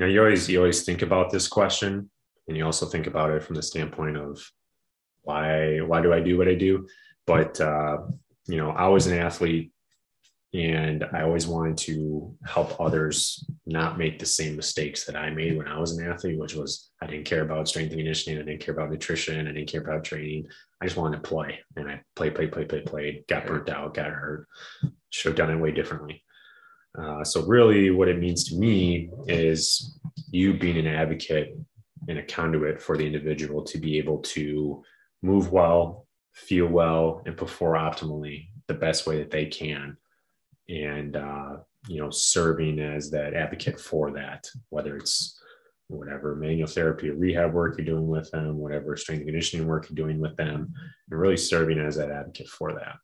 know, you always you always think about this question, and you also think about it from the standpoint of why why do I do what I do? But uh, you know, I was an athlete and I always wanted to help others not make the same mistakes that I made when I was an athlete, which was I didn't care about strength and conditioning, I didn't care about nutrition, I didn't care about training. I just wanted to play, and I played, played, played, played, played. Got burnt out, got hurt. Should have done it way differently. Uh, so really, what it means to me is you being an advocate and a conduit for the individual to be able to move well, feel well, and perform optimally the best way that they can. And uh, you know serving as that advocate for that whether it's whatever manual therapy or rehab work you're doing with them whatever strength and conditioning work you're doing with them and really serving as that advocate for that